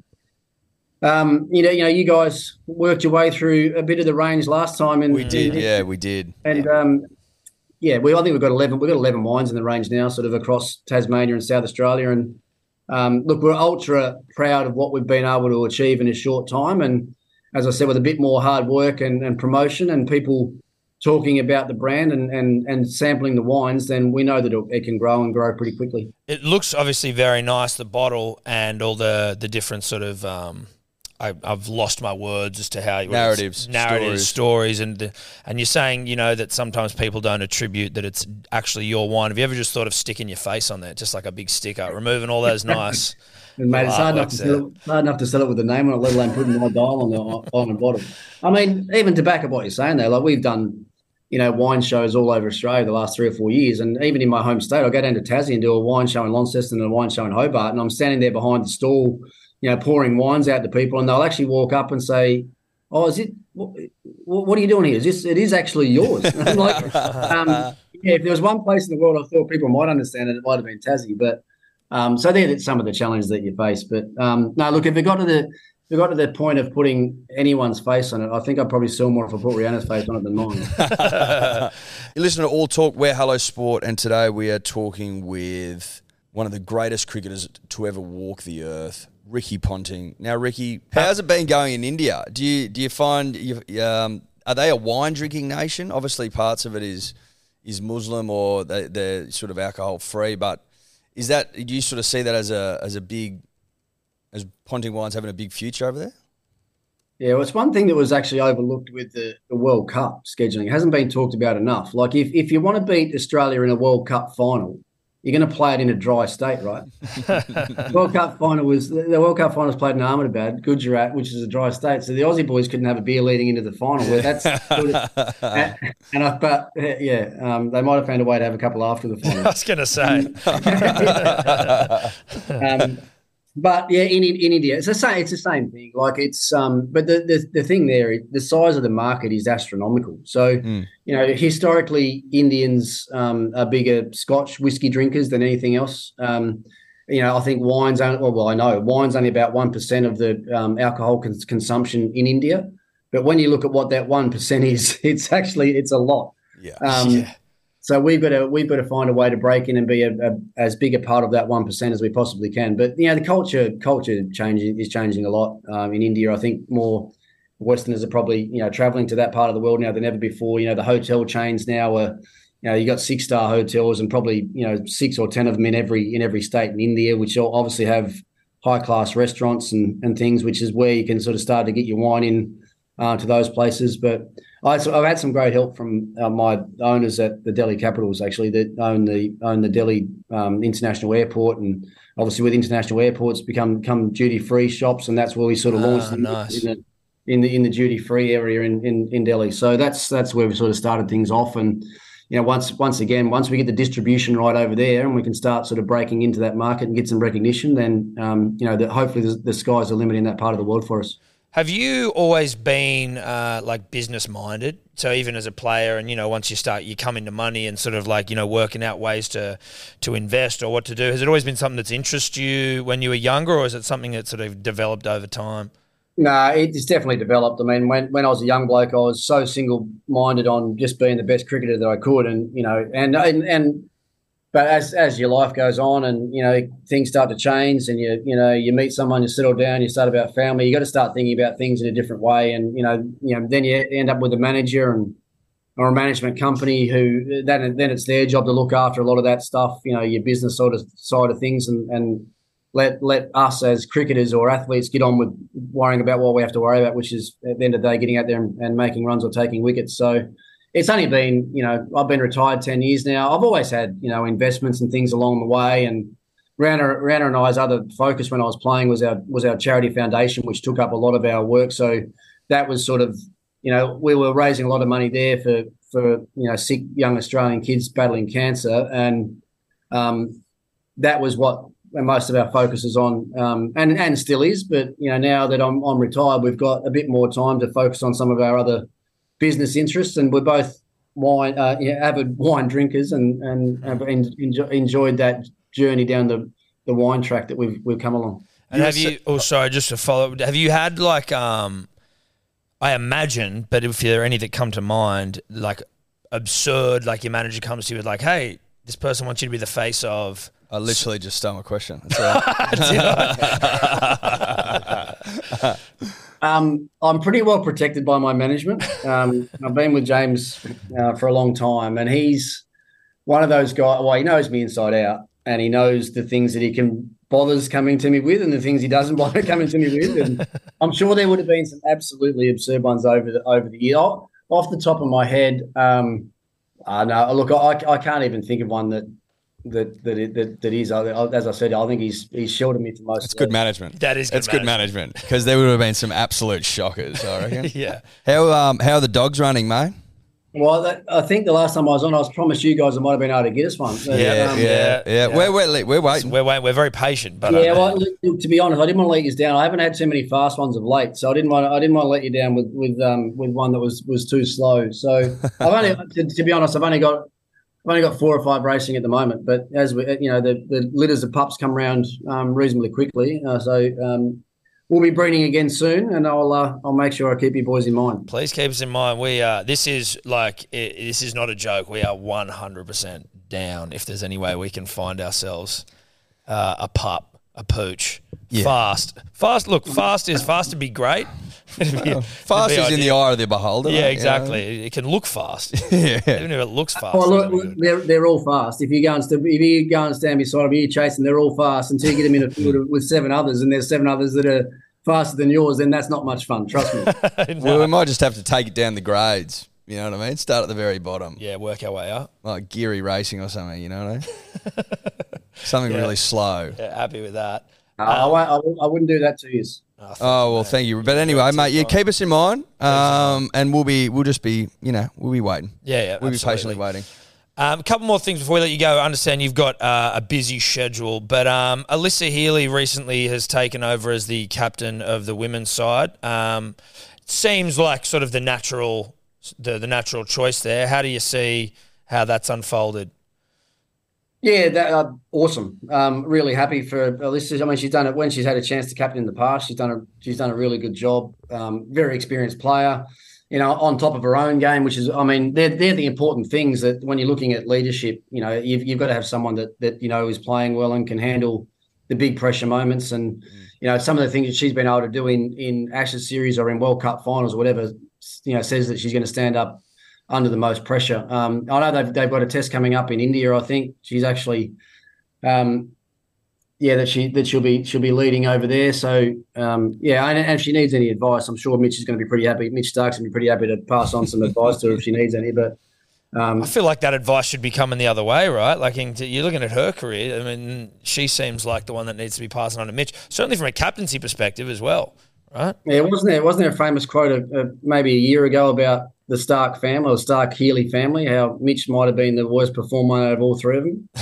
S4: um, you know, you know, you guys worked your way through a bit of the range last time, and
S3: we did, and, yeah, we did,
S4: and um, yeah, we I think we've got eleven, we've got eleven wines in the range now, sort of across Tasmania and South Australia, and um, look, we're ultra proud of what we've been able to achieve in a short time, and as I said, with a bit more hard work and, and promotion, and people talking about the brand and, and, and sampling the wines, then we know that it can grow and grow pretty quickly.
S2: It looks obviously very nice, the bottle and all the the different sort of um, I, have lost my words as to how
S3: narratives,
S2: narratives, stories, stories and and you're saying you know that sometimes people don't attribute that it's actually your wine. Have you ever just thought of sticking your face on there, just like a big sticker, removing all those nice?
S4: and mate, it's hard enough, to sell it, hard enough to sell it with the name on it, let alone putting my dial on the on the bottom. I mean, even to back up what you're saying there, like we've done, you know, wine shows all over Australia the last three or four years, and even in my home state, I go down to Tassie and do a wine show in Launceston and a wine show in Hobart, and I'm standing there behind the stall you know, pouring wines out to people, and they'll actually walk up and say, "Oh, is it? What, what are you doing here? Is this? It is actually yours." Like, um, yeah. If there was one place in the world I thought people might understand it, it might have been Tassie. But um, so they're some of the challenges that you face. But um, no, look, if it got to the we got to the point of putting anyone's face on it, I think I'd probably sell more if I put Rianna's face on it than mine.
S3: you listen to All Talk, we're Hello Sport, and today we are talking with one of the greatest cricketers to ever walk the earth, Ricky Ponting. Now, Ricky, how's it been going in India? Do you do you find you, um, are they a wine drinking nation? Obviously, parts of it is is Muslim or they, they're sort of alcohol free, but is that do you sort of see that as a as a big as Ponting Wines having a big future over there?
S4: Yeah, well, it's one thing that was actually overlooked with the, the World Cup scheduling. It hasn't been talked about enough. Like, if, if you want to beat Australia in a World Cup final, you're going to play it in a dry state, right? World Cup final was the World Cup final was played in Ahmedabad, Gujarat, which is a dry state. So the Aussie boys couldn't have a beer leading into the final. That's and, and I, but yeah, um, they might have found a way to have a couple after the final.
S2: I was going to say.
S4: um, but yeah, in, in India, it's the same. It's the same thing. Like it's um, but the the, the thing there, the size of the market is astronomical. So mm. you know, historically, Indians um, are bigger Scotch whiskey drinkers than anything else. Um, you know, I think wine's only well, well I know wine's only about one percent of the um, alcohol cons- consumption in India. But when you look at what that one percent is, it's actually it's a lot.
S3: Yeah. Um, yeah.
S4: So we've got to we've got to find a way to break in and be a, a, as big a part of that one percent as we possibly can. But you know, the culture culture changing is changing a lot um, in India. I think more Westerners are probably you know traveling to that part of the world now than ever before. You know, the hotel chains now are you know you got six star hotels and probably you know six or ten of them in every in every state in India, which obviously have high class restaurants and and things, which is where you can sort of start to get your wine in uh, to those places. But I, have had some great help from uh, my owners at the Delhi Capitals, actually, that own the own the Delhi um, International Airport, and obviously with international airports become come duty free shops, and that's where we sort of launched
S2: ah, nice.
S4: in, the, in the in the duty free area in, in in Delhi. So that's that's where we sort of started things off, and you know once once again once we get the distribution right over there, and we can start sort of breaking into that market and get some recognition, then um, you know that hopefully the, the sky's the limit in that part of the world for us.
S2: Have you always been uh, like business minded? So even as a player, and you know, once you start, you come into money and sort of like you know working out ways to to invest or what to do. Has it always been something that's interested you when you were younger, or is it something that sort of developed over time?
S4: No, it's definitely developed. I mean, when, when I was a young bloke, I was so single minded on just being the best cricketer that I could, and you know, and and and but as as your life goes on and you know things start to change and you you know you meet someone you settle down you start about family you got to start thinking about things in a different way. And you know you know then you end up with a manager and or a management company who then then it's their job to look after a lot of that stuff you know your business sort of side of things and and let let us as cricketers or athletes get on with worrying about what we have to worry about which is at the end of the day getting out there and, and making runs or taking wickets. So it's only been, you know, I've been retired 10 years now. I've always had, you know, investments and things along the way. And Rianna, Rianna and I's other focus when I was playing was our was our charity foundation, which took up a lot of our work. So that was sort of, you know, we were raising a lot of money there for for you know sick young Australian kids battling cancer, and um, that was what most of our focus is on, um, and and still is. But you know, now that I'm I'm retired, we've got a bit more time to focus on some of our other business interests, and we're both wine uh, yeah, avid wine drinkers, and and have enjoy, enjoyed that journey down the, the wine track that we've we've come along.
S2: And have you? Oh, sorry, just to follow. Have you had like um, I imagine, but if there are any that come to mind, like absurd, like your manager comes to you with like, hey, this person wants you to be the face of.
S3: I literally just stole my question.
S4: Um, I'm pretty well protected by my management. Um, I've been with James uh, for a long time, and he's one of those guys. Well, he knows me inside out, and he knows the things that he can bothers coming to me with, and the things he doesn't bother coming to me with. And I'm sure there would have been some absolutely absurd ones over the over the year. Off the top of my head, um, uh, no, look, I, I can't even think of one that that that it, that, that is. As I said, I think he's he's shielded me for most.
S3: It's good management.
S2: That is. Good
S3: it's good management because there would have been some absolute shockers. I reckon.
S2: yeah.
S3: How um how are the dogs running, mate?
S4: Well, that, I think the last time I was on, I was promised you guys I might have been able to get us one. But,
S3: Yeah,
S4: um,
S3: yeah, yeah,
S2: yeah.
S3: We're, we're, we're waiting.
S2: We're waiting. We're very patient, but
S4: Yeah,
S2: uh,
S4: well, look, to be honest, I didn't want to let you down. I haven't had too many fast ones of late, so I didn't want to, I didn't want to let you down with with um with one that was was too slow. So I've only, to, to be honest, I've only got I've only got four or five racing at the moment. But as we, you know, the, the litters of pups come around um, reasonably quickly, uh, so um, we'll be breeding again soon, and I'll uh, I'll make sure I keep you boys in mind.
S2: please keep us in mind. We uh, this is like i this is not a joke. We are one hundred percent down. If there's any way we can find ourselves uh, a pup, a pooch, fast, fast. Look, fast is fast to be great. It'd
S3: Fast is in the eye of the beholder.
S2: Yeah,
S3: mate, you know?
S2: exactly. It can look fast,
S3: Yeah.
S2: even if it looks fast.
S4: Well, look,
S2: not
S4: look,
S2: good.
S4: they're, they're all fast. If you go and st- if you go and stand beside them, you chase them. They're all fast until you get them in a field with seven others, and there's seven others that are faster than yours. Then that's not much fun. Trust me.
S3: Well, we might just have to take it down the grades. You know what I mean? Start at the very bottom,
S2: yeah, work our way up.
S3: like Geary Racing or something. You know what I mean? something really slow.
S2: Yeah, happy with that.
S4: Uh, I, won't, I, won't- I wouldn't do that to you.
S3: Oh well, thank you. But anyway, mate, yeah, keep us in mind, um, and we'll be, we'll just be, you know, we'll be waiting.
S2: Yeah, yeah,
S3: we'll be patiently waiting.
S2: Um, a couple more things before we let you go. I understand you've got uh, a busy schedule, but um, Alyssa Healy recently has taken over as the captain of the women's side. Um, seems like sort of the natural, the, the natural choice there. How do you see how that's unfolded?
S4: Yeah, that uh, awesome. Um, really happy for Alyssa. I mean, she's done it when she's had a chance to captain in the past. She's done a she's done a really good job. Um, very experienced player. You know, on top of her own game, which is, I mean, they're they're the important things that when you're looking at leadership, you know, you've you've got to have someone that that you know is playing well and can handle the big pressure moments. And you know, some of the things that she's been able to do in in Ashes series or in World Cup finals or whatever, you know, says that she's going to stand up under the most pressure. Um, I know they've they've got a test coming up in India. I think she's actually, um, yeah, that she that she'll be she'll be leading over there. So um, yeah, and, and if she needs any advice, I'm sure Mitch is going to be pretty happy. Mitch Starc's going to be pretty happy to pass on some advice to her if she needs any. But um,
S2: I feel like that advice should be coming the other way, right? Like in, you're looking at her career. I mean, she seems like the one that needs to be passing on to Mitch, certainly from a captaincy perspective as well, right?
S4: yeah, wasn't there wasn't there a famous quote of, uh, maybe a year ago about the Starc family or Starc Healy family? How Mitch might have been the worst performer out of all three of them.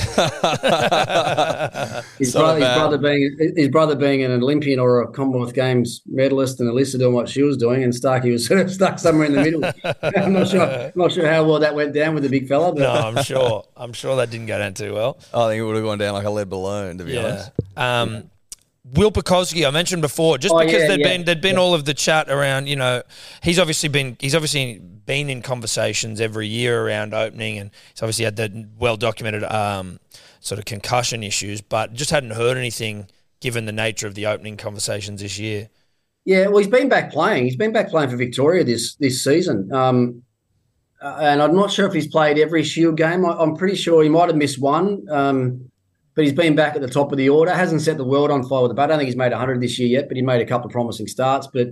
S4: his,
S3: not
S4: brother, his brother being his brother being an Olympian or a Commonwealth Games medalist, and Alyssa doing what she was doing, and Starkey was sort of stuck somewhere in the middle. I'm not sure, I'm not sure how well that went down with the big fella. But
S2: No, I'm sure. I'm sure that didn't go down too well.
S3: I think it would have gone down like a lead balloon, to be honest.
S2: Um, Will Pucovski, I mentioned before, just
S4: Oh,
S2: because
S4: yeah,
S2: there'd
S4: yeah,
S2: been there'd been all of the chat around, you know, he's obviously been he's obviously been in conversations every year around opening, and he's obviously had the well documented um, sort of concussion issues, but just hadn't heard anything given the nature of the opening conversations this year.
S4: Yeah, well, he's been back playing. He's been back playing for Victoria this this season. Um, uh, and I'm not sure if he's played every Shield game. I, I'm pretty sure he might have missed one. Um, but he's been back at the top of the order. Hasn't set the world on fire with the bat. I don't think he's made 100 this year yet, but he made a couple of promising starts. But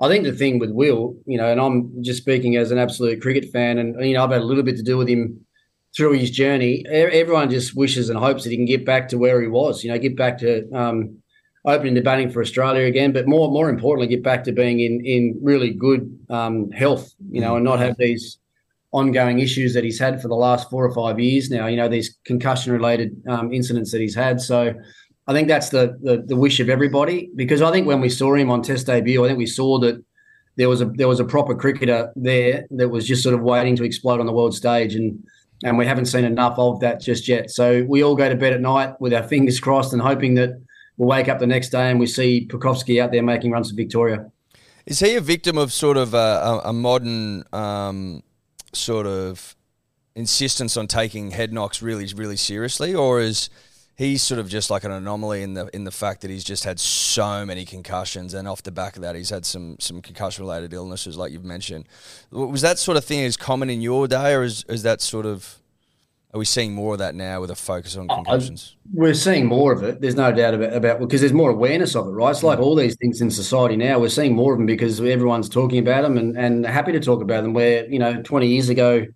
S4: I think the thing with Will, you know, and I'm just speaking as an absolute cricket fan, and you know, I've had a little bit to do with him through his journey. Everyone just wishes and hopes that he can get back to where he was. You know, get back to um, opening the batting for Australia again, but more more importantly, get back to being in in really good um, health. You know, and not have these ongoing issues that he's had for the last four or five years now. You know, these concussion related um, incidents that he's had. So. I think that's the, the the wish of everybody because I think when we saw him on Test debut, I think we saw that there was a there was a proper cricketer there that was just sort of waiting to explode on the world stage, and and we haven't seen enough of that just yet. So we all go to bed at night with our fingers crossed and hoping that we'll wake up the next day and we see Pucovski out there making runs for Victoria.
S3: Is he a victim of sort of a, a, a modern um, sort of insistence on taking head knocks really, really seriously, or is he sort of just like an anomaly in the in the fact that he's just had so many concussions, and off the back of that, he's had some some concussion related illnesses, like you've mentioned. Was that sort of thing as common in your day, or is is that sort of are we seeing more of that now with a focus on concussions?
S4: We're seeing more of it. There's no doubt about about because there's more awareness of it, right? It's like mm. all these things in society now. We're seeing more of them because everyone's talking about them and and happy to talk about them. Where you know, 20 years ago,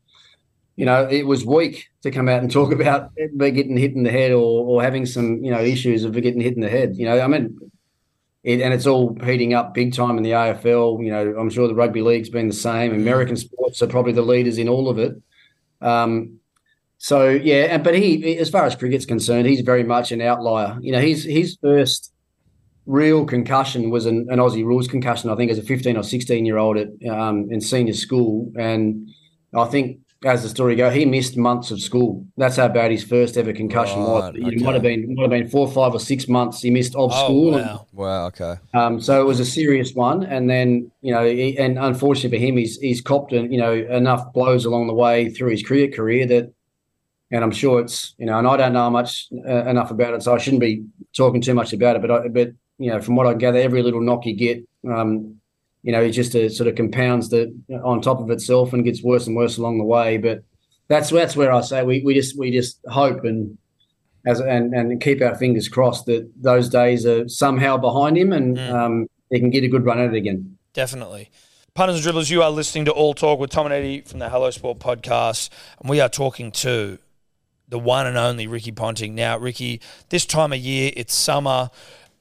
S4: you know, it was weak to come out and talk about me getting hit in the head or or having some you know issues of getting hit in the head. You know, I mean, it, and it's all heating up big time in the AFL. You know, I'm sure the rugby league's been the same. American sports are probably the leaders in all of it. Um, so yeah, and but he, as far as cricket's concerned, he's very much an outlier. You know, his his first real concussion was an, an Aussie rules concussion. I think as a 15 or 16 year old at um, in senior school, and I think as the story goes, he missed months of school. That's how bad his first ever concussion was. It
S3: okay.
S4: might have been might have been four, five, or six months he missed of
S2: Oh,
S4: school.
S2: wow.
S3: Wow. Okay.
S4: Um, so it was a serious one, and then you know, he, and unfortunately for him, he's he's copped and you know enough blows along the way through his cricket career that, and I'm sure it's you know, and I don't know much uh, enough about it, so I shouldn't be talking too much about it. But I, but you know, from what I gather, every little knock you get, um, you know, it just uh, sort of compounds the on top of itself and gets worse and worse along the way. But that's that's where I say we we just we just hope and as and and keep our fingers crossed that those days are somehow behind him and um, he can get a good run at it again.
S2: Definitely. Punters and dribblers, you are listening to All Talk with Tom and Eddy from the Hello Sport podcast, and we are talking to the one and only Ricky Ponting. Now, Ricky, this time of year, it's summer,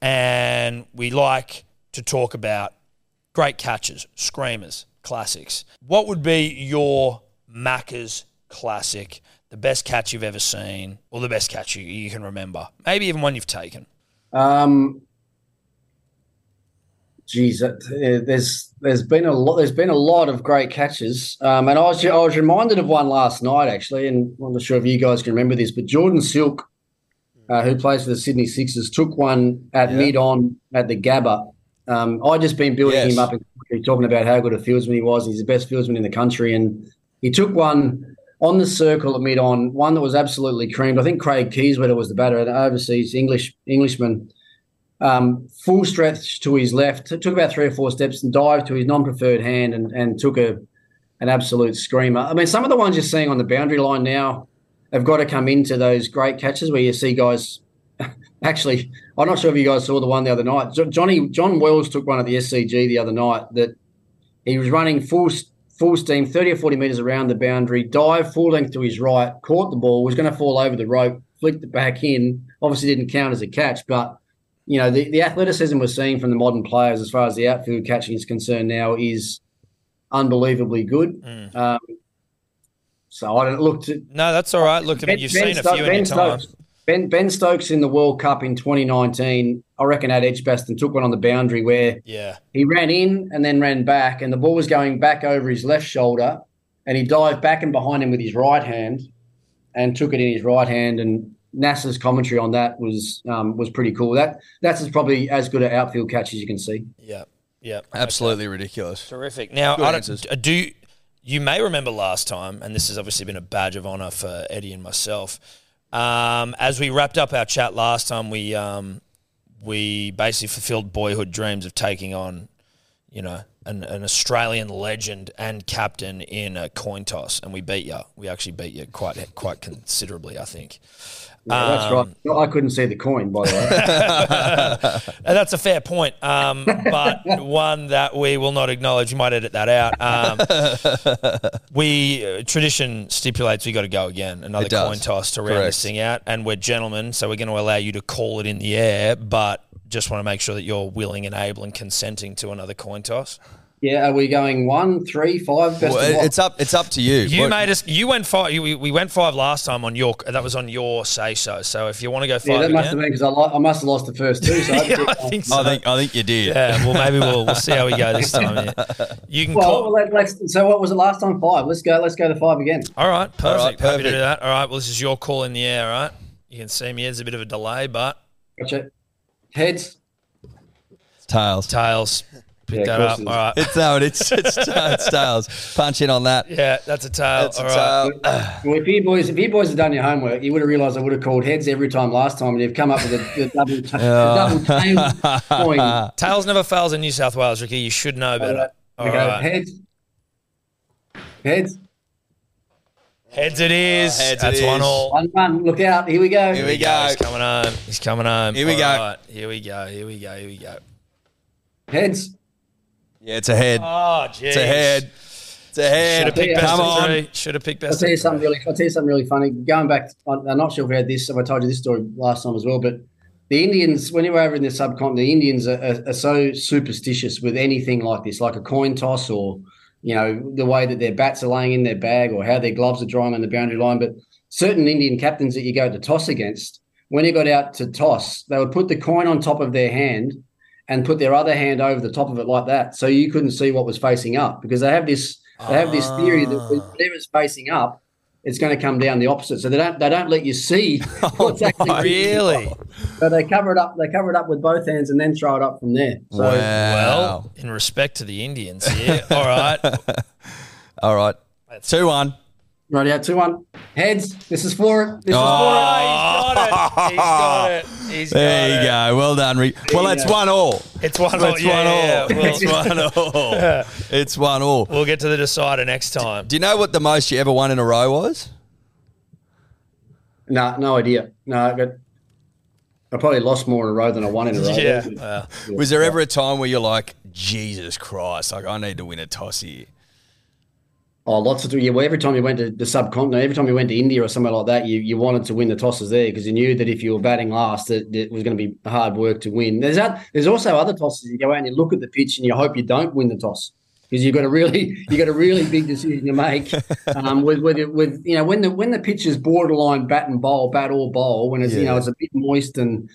S2: and we like to talk about great catches, screamers, classics. What would be your Macca's classic, the best catch you've ever seen, or the best catch you, you can remember? Maybe even one you've taken.
S4: Um, geez, that- uh, there's there's been a lot there's been a lot of great catches, um, and I was I was reminded of one last night actually, and I'm not sure if you guys can remember this, but Jordan Silk, uh, who plays for the Sydney Sixers, took one at
S3: Yeah.
S4: mid on at the Gabba. Um, I just been building
S3: Yes.
S4: him up and talking about how good a fieldsman he was. He's the best fieldsman in the country, and he took one on the circle at mid on, one that was absolutely creamed. I think Craig Kieswetter was the batter, an overseas English Englishman um, full stretch to his left, took about three or four steps and dived to his non-preferred hand and, and took a an absolute screamer. I mean, some of the ones you're seeing on the boundary line now have got to come into those great catches where you see guys. Actually, I'm not sure if you guys saw the one the other night. Johnny John Wells took one at the SCG the other night that he was running full full steam, 30 or 40 meters around the boundary, dived full length to his right, caught the ball, was going to fall over the rope, flicked it back in. Obviously, didn't count as a catch, but you know, the, the athleticism we're seeing from the modern players as far as the outfield catching is concerned now is unbelievably good. Um, so I don't look to
S2: No, that's all right. Look, I mean, you've seen a few in your time.
S4: Stokes, ben, ben Stokes in the World Cup in 2019, I reckon at Edgbaston took one on the boundary where
S2: Yeah.
S4: he ran in and then ran back, and the ball was going back over his left shoulder, and he dived back and behind him with his right hand, and took it in his right hand. And Nasser's commentary on that was um, was pretty cool. That that's as probably as good an outfield catch as you can see.
S2: Yeah. Yeah.
S3: Absolutely ridiculous.
S2: Terrific. Now,
S3: Good
S2: I
S3: answers.
S2: don't, do you may remember last time, and this has obviously been a badge of honor for Eddy and myself. Um, as we wrapped up our chat last time, we um, we basically fulfilled boyhood dreams of taking on, you know, an, an Australian legend and captain in a coin toss, and we beat you. We actually beat you quite quite considerably, I think.
S4: Yeah, that's right. No, I couldn't see the coin, by the way.
S2: That's a fair point, um, but one that we will not acknowledge. You might edit that out. Um, we uh, tradition stipulates we got to go again, another coin toss to round
S3: Correct.
S2: this thing out, and we're gentlemen, so we're going to allow you to call it in the air, but just want to make sure that you're willing and able and consenting to another coin toss.
S4: Yeah, are we going one, three, five? Best
S3: Well,
S4: of
S3: it-
S4: what?
S3: it's up. It's up to you.
S2: You
S3: What-
S2: made us. You went five. You, we, we went five last time on your. That was on your say so. So if you want to go five,
S4: yeah,
S2: five
S4: that must have been because I, lo- I must have lost the first two. So
S2: yeah, I think so.
S3: I think. I think you did.
S2: yeah, well, maybe we'll we'll see how we go this time. Yeah. You can
S4: Well,
S2: call.
S4: let, let's. So what was it last time? Five. Let's go. Let's go to five again.
S2: All right, perfect.
S3: right,
S2: Happy to
S3: perfect.
S2: do that. All right, well, this is your call in the air. All right, you can see me. There's a bit of a delay, but
S4: Gotcha. Heads.
S3: It's tails.
S2: tails. Pick
S4: Yeah,
S2: that up.
S4: course it
S2: All
S4: is.
S2: right.
S3: It's no. It's it's, it's tails. Punch in on that.
S2: Yeah, that's a tail.
S3: That's a
S2: All right.
S3: tail.
S4: Well, if you boys, if you boys had done your homework, you would have realised I would have called heads every time last time, and you've come up with a, the double, t- the double tail coin.
S2: Tails never fails in New South Wales, Ricky. You should know better. Uh, all
S4: Okay,
S2: right.
S4: heads. Heads.
S2: Heads it is.
S3: Oh, heads it
S2: that's one
S3: is.
S2: all.
S4: One, one. Look out. Here we go.
S3: Here we
S2: He's
S3: go.
S2: He's coming home. He's coming home.
S3: Here we
S2: All
S3: go.
S2: right, Here we go. Here we go. Here we go.
S4: Heads.
S3: Yeah, it's a head.
S2: Oh, jeez.
S3: It's a head. It's a head.
S2: Should have picked
S4: Yeah,
S2: best
S3: Come on.
S2: three. Should have picked
S4: I'll tell you something really. I'll tell you something really funny. Going back, I'm not sure if we had this. If I told you this story last time as well, but the Indians, when you were over in the subcontinent, the Indians are, are, are, so superstitious with anything like this, like a coin toss or, you know, the way that their bats are laying in their bag or how their gloves are drying on the boundary line. But certain Indian captains that you go to toss against, when you got out to toss, they would put the coin on top of their hand and put their other hand over the top of it like that. So you couldn't see what was facing up because they have this they have this theory that
S2: Ah.
S4: whatever's facing up, it's going to come down the opposite. So they don't they don't let you see what's actually
S2: Oh, Really?
S4: So they cover it up. They cover it up with both hands and then throw it up from there. So
S3: wow.
S2: Well, in respect to the Indians yeah. All right.
S3: All right. Two one.
S4: right out two one heads. This is for it. This
S2: Oh,
S4: is for it.
S2: he's got it. He's got it. He's
S3: There you
S2: it.
S3: go. Well done, Rick. Well,
S4: you
S3: that's one all.
S2: It's one all.
S3: It's
S2: Yeah,
S3: one all.
S2: yeah, yeah.
S3: It's one all. It's one all.
S2: We'll get to the decider next time.
S3: Do you know what the most you ever won in a row was?
S4: No, no idea. No, but I probably lost more in a row than I won in a row.
S2: Yeah. Well,
S3: Was there ever a time where you're like, Jesus Christ, like I need to win a toss here?
S4: Oh, lots of yeah. Well, every time you went to the subcontinent, every time you went to India or somewhere like that, you, you wanted to win the tosses there because you knew that if you were batting last, that it was going to be hard work to win. There's that, there's also other tosses. You go out and you look at the pitch and you hope you don't win the toss because you've got a really you got a really big decision to make. Um, with with with you know when the when the pitch is borderline bat and bowl, bat or bowl, when it's you know it's a bit moist and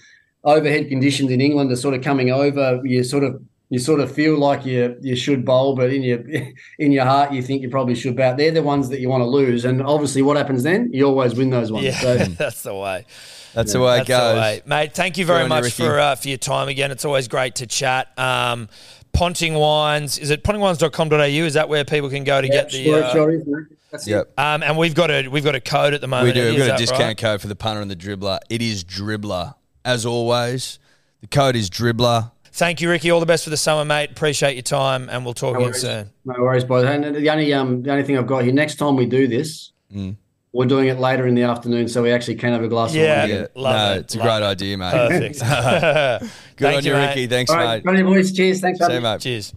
S4: overhead conditions in England are sort of coming over, you sort of you sort of feel like you you should bowl, but in your in your heart you think you probably should bat. They're the ones that you want to lose, and obviously, what happens then? You always win those ones.
S2: yeah,
S4: So,
S2: that's the way.
S3: That's the way
S2: That's
S3: it goes.
S2: the way. Mate, thank you very
S3: Good you,
S2: much for uh, for your time again. It's always great to chat. Um, Ponting Wines, is it pontingwines.com.au? Is that where people can go to
S4: yeah,
S2: get the.
S4: sure,
S2: uh,
S4: sure is, mate. That's it.
S3: Yep.
S2: Um, and we've got a we've got a code at the moment.
S3: We do. We've got a discount
S2: right?
S3: code for the punter and the dribbler. It is dribbler. As always, the code is dribbler.
S2: Thank you, Ricky. All the best for the summer, mate. Appreciate your time, and we'll talk
S4: No
S2: again soon.
S4: No worries, boys. And the only um the only thing I've got here next time we do this,
S3: Mm.
S4: we're doing it later in the afternoon, so we actually can have a glass
S2: Yeah.
S4: of wine. again.
S2: Love
S3: no,
S2: it,
S3: it's a
S2: love
S3: great
S2: it.
S3: idea, mate.
S2: Perfect.
S3: Good
S2: Thank
S3: on you,
S2: mate.
S3: Ricky. Thanks,
S4: All right,
S3: mate.
S4: boys. Cheers. Thanks,
S3: See
S4: buddy.
S3: you, mate.
S2: Cheers.